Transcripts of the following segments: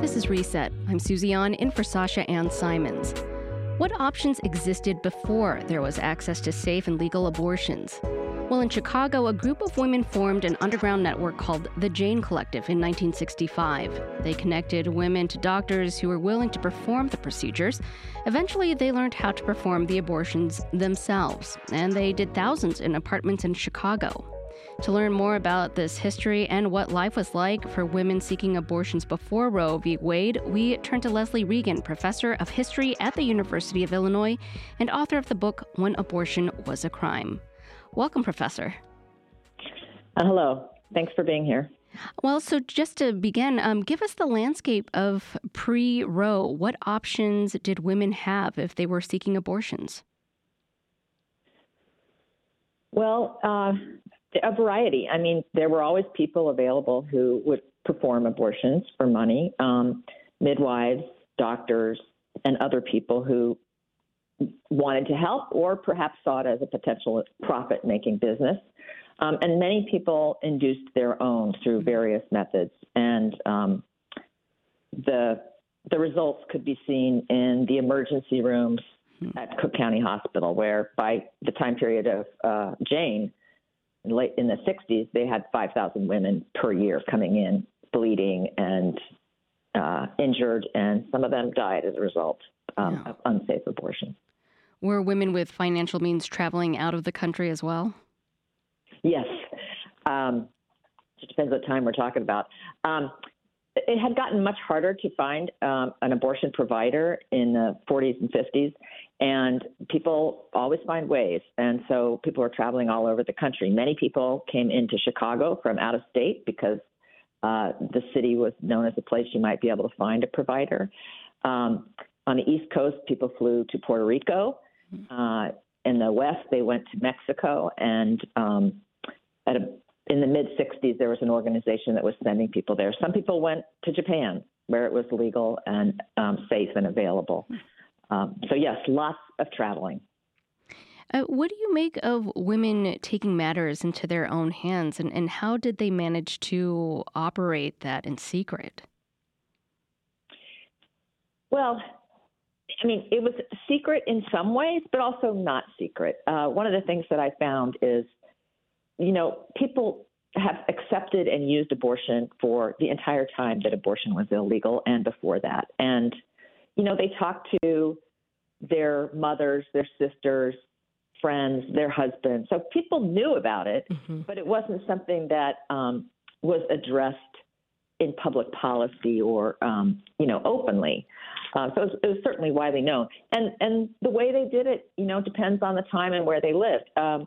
This is Reset. I'm Susie An in for Sasha Ann Simons. What options existed before there was access to safe and legal abortions? Well, in Chicago, a group of women formed an underground network called the Jane Collective in 1965. They connected women to doctors who were willing to perform the procedures. Eventually, they learned how to perform the abortions themselves, and they did thousands in apartments in Chicago. To learn more about this history and what life was like for women seeking abortions before Roe v. Wade, we turn to Leslie Reagan, professor of history at the University of Illinois and author of the book When Abortion Was a Crime. Welcome, Professor. Uh, hello. Thanks for being here. Well, so just to begin, um, give us the landscape of pre Roe. What options did women have if they were seeking abortions? Well, uh, a variety. I mean, there were always people available who would perform abortions for money um, midwives, doctors, and other people who wanted to help or perhaps saw it as a potential profit making business. Um, and many people induced their own through various methods. And um, the, the results could be seen in the emergency rooms at Cook County Hospital, where by the time period of uh, Jane, late in the 60s, they had 5,000 women per year coming in bleeding and uh, injured, and some of them died as a result um, yeah. of unsafe abortion. Were women with financial means traveling out of the country as well? Yes. Um, it depends what time we're talking about. Um, it had gotten much harder to find um, an abortion provider in the 40s and 50s, and people always find ways. And so people were traveling all over the country. Many people came into Chicago from out of state because uh, the city was known as a place you might be able to find a provider. Um, on the East Coast, people flew to Puerto Rico. Uh, in the West, they went to Mexico, and um, at a, in the mid 60s, there was an organization that was sending people there. Some people went to Japan, where it was legal and um, safe and available. Um, so, yes, lots of traveling. Uh, what do you make of women taking matters into their own hands, and, and how did they manage to operate that in secret? Well, I mean, it was secret in some ways, but also not secret. Uh, one of the things that I found is, you know, people have accepted and used abortion for the entire time that abortion was illegal and before that. And, you know, they talk to their mothers, their sisters, friends, their husbands. So people knew about it, mm-hmm. but it wasn't something that um, was addressed in public policy or, um, you know, openly. Uh, so it was, it was, certainly widely known. And and the way they did it, you know, depends on the time and where they lived. Um,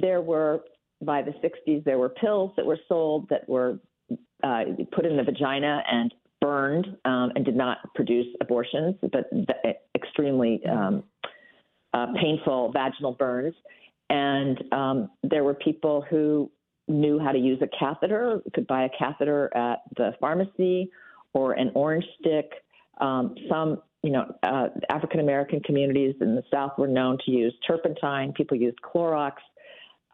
there were by the 60s there were pills that were sold that were uh, put in the vagina and burned um, and did not produce abortions, but extremely um, uh, painful vaginal burns. And um, there were people who knew how to use a catheter, could buy a catheter at the pharmacy or an orange stick. Um, some, you know, uh, African American communities in the South were known to use turpentine. People used Clorox.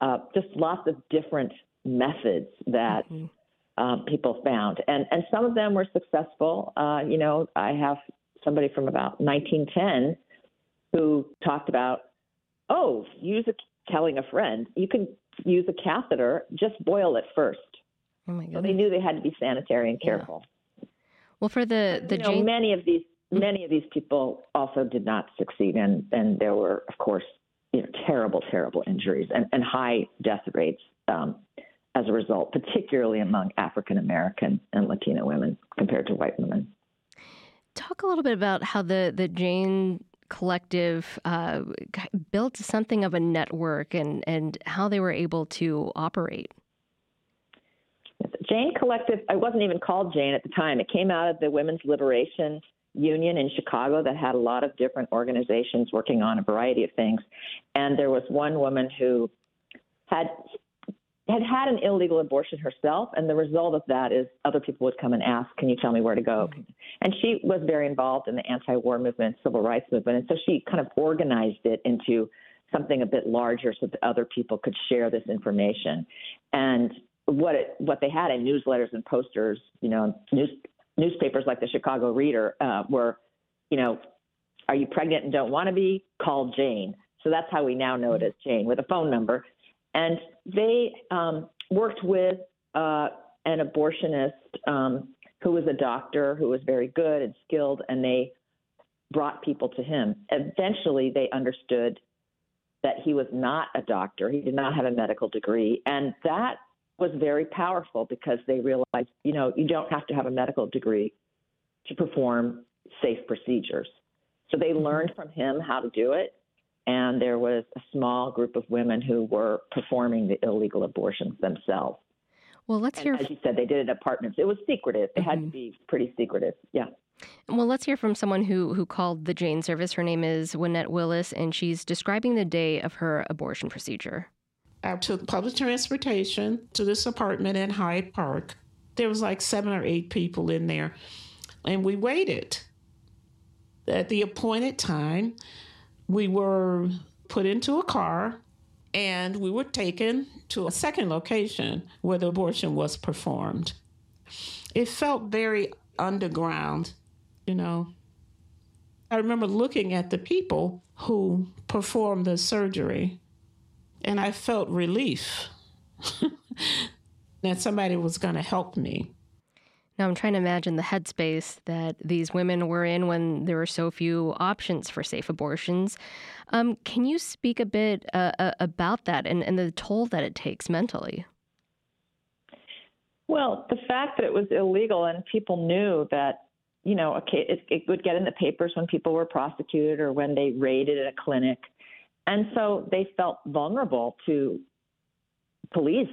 Uh, just lots of different methods that mm-hmm. um, people found, and and some of them were successful. Uh, you know, I have somebody from about 1910 who talked about, oh, use a telling a friend, you can use a catheter, just boil it first. Oh my So they knew they had to be sanitary and careful. Yeah. Well, for the the you know, many of these many of these people also did not succeed, and and there were of course you know terrible terrible injuries and, and high death rates um, as a result, particularly among African American and Latino women compared to white women. Talk a little bit about how the the Jane collective uh, built something of a network and, and how they were able to operate? Jane Collective, I wasn't even called Jane at the time. It came out of the Women's Liberation Union in Chicago that had a lot of different organizations working on a variety of things. And there was one woman who had had had an illegal abortion herself, and the result of that is other people would come and ask, "Can you tell me where to go?" Mm-hmm. And she was very involved in the anti-war movement, civil rights movement, and so she kind of organized it into something a bit larger so that other people could share this information. And what it what they had in newsletters and posters, you know, news newspapers like the Chicago Reader uh, were, you know, are you pregnant and don't want to be? Call Jane. So that's how we now know it as Jane with a phone number. And they um, worked with uh, an abortionist um, who was a doctor who was very good and skilled, and they brought people to him. Eventually, they understood that he was not a doctor, he did not have a medical degree, and that was very powerful because they realized, you know, you don't have to have a medical degree to perform safe procedures. So they mm-hmm. learned from him how to do it. And there was a small group of women who were performing the illegal abortions themselves. Well, let's hear. as you said, they did it in apartments. It was secretive. It mm-hmm. had to mm-hmm. be pretty secretive. Yeah. Well, let's hear from someone who who called the Jane service. Her name is Winnette Willis, and she's describing the day of her abortion procedure. I took public transportation to this apartment in Hyde Park. There was like seven or eight people in there, and we waited. At the appointed time, we were put into a car and we were taken to a second location where the abortion was performed. It felt very underground, you know. I remember looking at the people who performed the surgery and I felt relief that somebody was going to help me. Now I'm trying to imagine the headspace that these women were in when there were so few options for safe abortions. Um, can you speak a bit uh, uh, about that and, and the toll that it takes mentally? Well, the fact that it was illegal and people knew that, you know, it, it would get in the papers when people were prosecuted or when they raided a clinic. And so they felt vulnerable to police,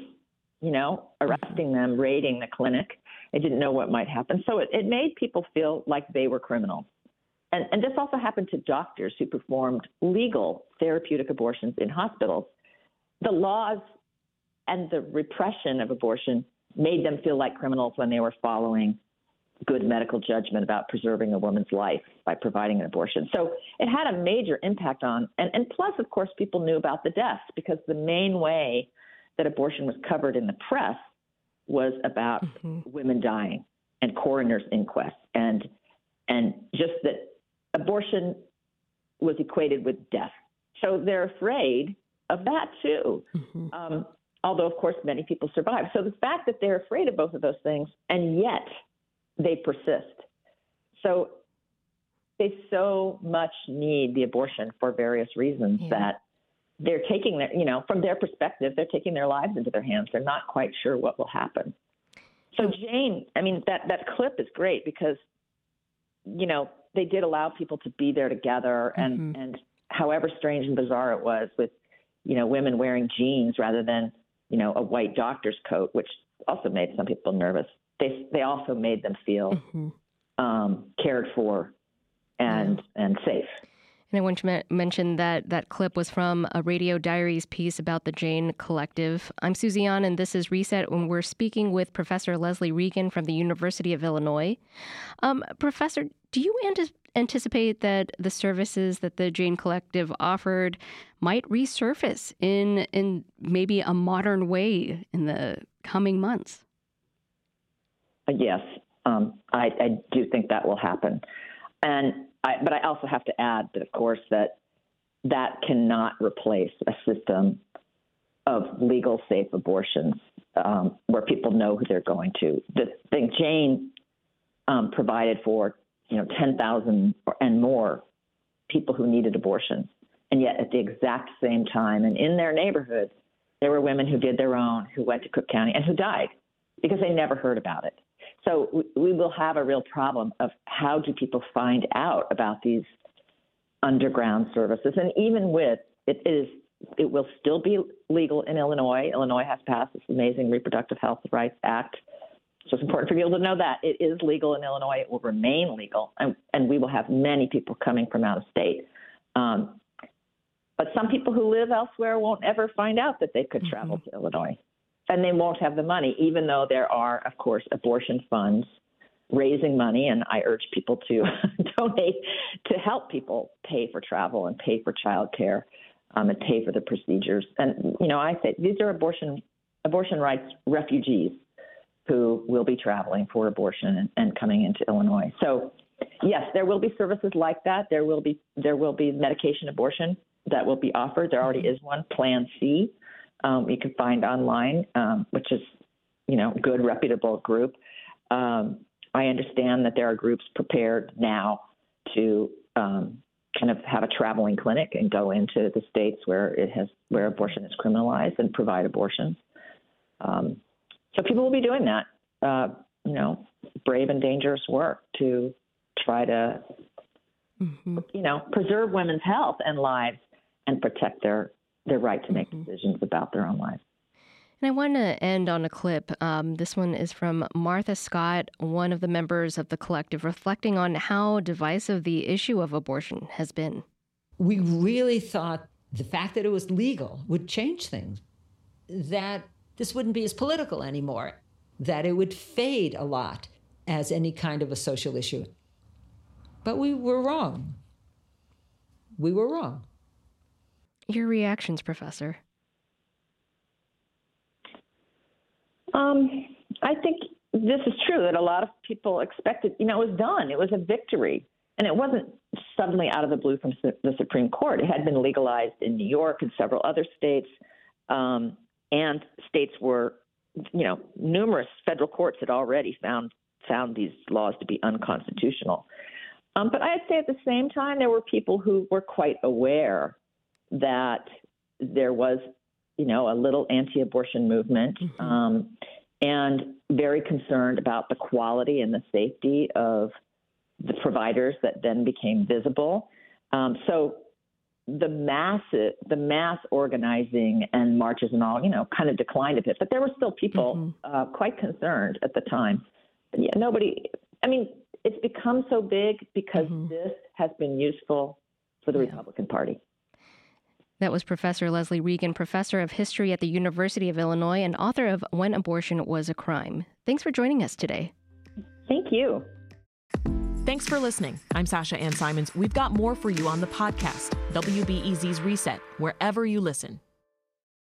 you know, arresting them, raiding the clinic. They didn't know what might happen. So it, it made people feel like they were criminals. And, and this also happened to doctors who performed legal therapeutic abortions in hospitals. The laws and the repression of abortion made them feel like criminals when they were following good medical judgment about preserving a woman's life by providing an abortion. So it had a major impact on, and, and plus, of course, people knew about the deaths because the main way that abortion was covered in the press was about mm-hmm. women dying and coroner's inquests and and just that abortion was equated with death. So they're afraid of that too. Mm-hmm. Um, although, of course, many people survive. So the fact that they're afraid of both of those things and yet they persist. So they so much need the abortion for various reasons yeah. that they're taking their, you know, from their perspective, they're taking their lives into their hands. They're not quite sure what will happen. So Jane, I mean, that that clip is great because, you know, they did allow people to be there together, and mm-hmm. and however strange and bizarre it was with, you know, women wearing jeans rather than, you know, a white doctor's coat, which also made some people nervous they they also made them feel mm-hmm. um, cared for and yeah. and safe. And I want to mention that that clip was from a Radio Diaries piece about the Jane Collective. I'm Susie An, and this is Reset when we're speaking with Professor Leslie Reagan from the University of Illinois. Um, Professor, do you anticipate that the services that the Jane Collective offered might resurface in in maybe a modern way in the coming months? Yes, um, I, I, do think that will happen. And I, but I also have to add that, of course, that that cannot replace a system of legal, safe abortions um, where people know who they're going to. The thing Jane um, provided for, you know, 10,000 and more people who needed abortions, and yet at the exact same time and in their neighborhoods, there were women who did their own, who went to Cook County, and who died because they never heard about it. So we will have a real problem of how do people find out about these underground services, and even with it is it will still be legal in Illinois. Illinois has passed this amazing Reproductive Health Rights Act. So it's important for people to know that it is legal in Illinois. It will remain legal, and, and we will have many people coming from out of state. Um, but some people who live elsewhere won't ever find out that they could mm-hmm. travel to Illinois and they won't have the money, even though there are, of course, abortion funds raising money. And I urge people to donate to help people pay for travel and pay for childcare um, and pay for the procedures. And you know, I say these are abortion abortion rights refugees who will be traveling for abortion and, and coming into Illinois. So, yes, there will be services like that. There will be there will be medication abortion that will be offered. There already is one, Plan C. Um, you can find online, um, which is you know good reputable group. Um, I understand that there are groups prepared now to um, kind of have a traveling clinic and go into the states where it has where abortion is criminalized and provide abortions. Um, so people will be doing that, uh, you know, brave and dangerous work to try to, mm-hmm. you know, preserve women's health and lives and protect their their right to make mm-hmm. decisions about their own lives. And I want to end on a clip. Um, this one is from Martha Scott, one of the members of the collective, reflecting on how divisive the issue of abortion has been. We really thought the fact that it was legal would change things, that this wouldn't be as political anymore, that it would fade a lot as any kind of a social issue. But we were wrong. We were wrong. Your reactions, Professor? Um, I think this is true that a lot of people expected, you know, it was done. It was a victory. And it wasn't suddenly out of the blue from the Supreme Court. It had been legalized in New York and several other states. Um, and states were, you know, numerous federal courts had already found found these laws to be unconstitutional. Um, but I'd say at the same time, there were people who were quite aware that there was you know, a little anti-abortion movement, mm-hmm. um, and very concerned about the quality and the safety of the providers that then became visible. Um, so the mass, the mass organizing and marches and all, you know, kind of declined a bit, but there were still people mm-hmm. uh, quite concerned at the time. But yeah, nobody. I mean, it's become so big because mm-hmm. this has been useful for the yeah. Republican Party. That was Professor Leslie Reagan, professor of history at the University of Illinois and author of When Abortion Was a Crime. Thanks for joining us today. Thank you. Thanks for listening. I'm Sasha Ann Simons. We've got more for you on the podcast, WBEZ's Reset, wherever you listen.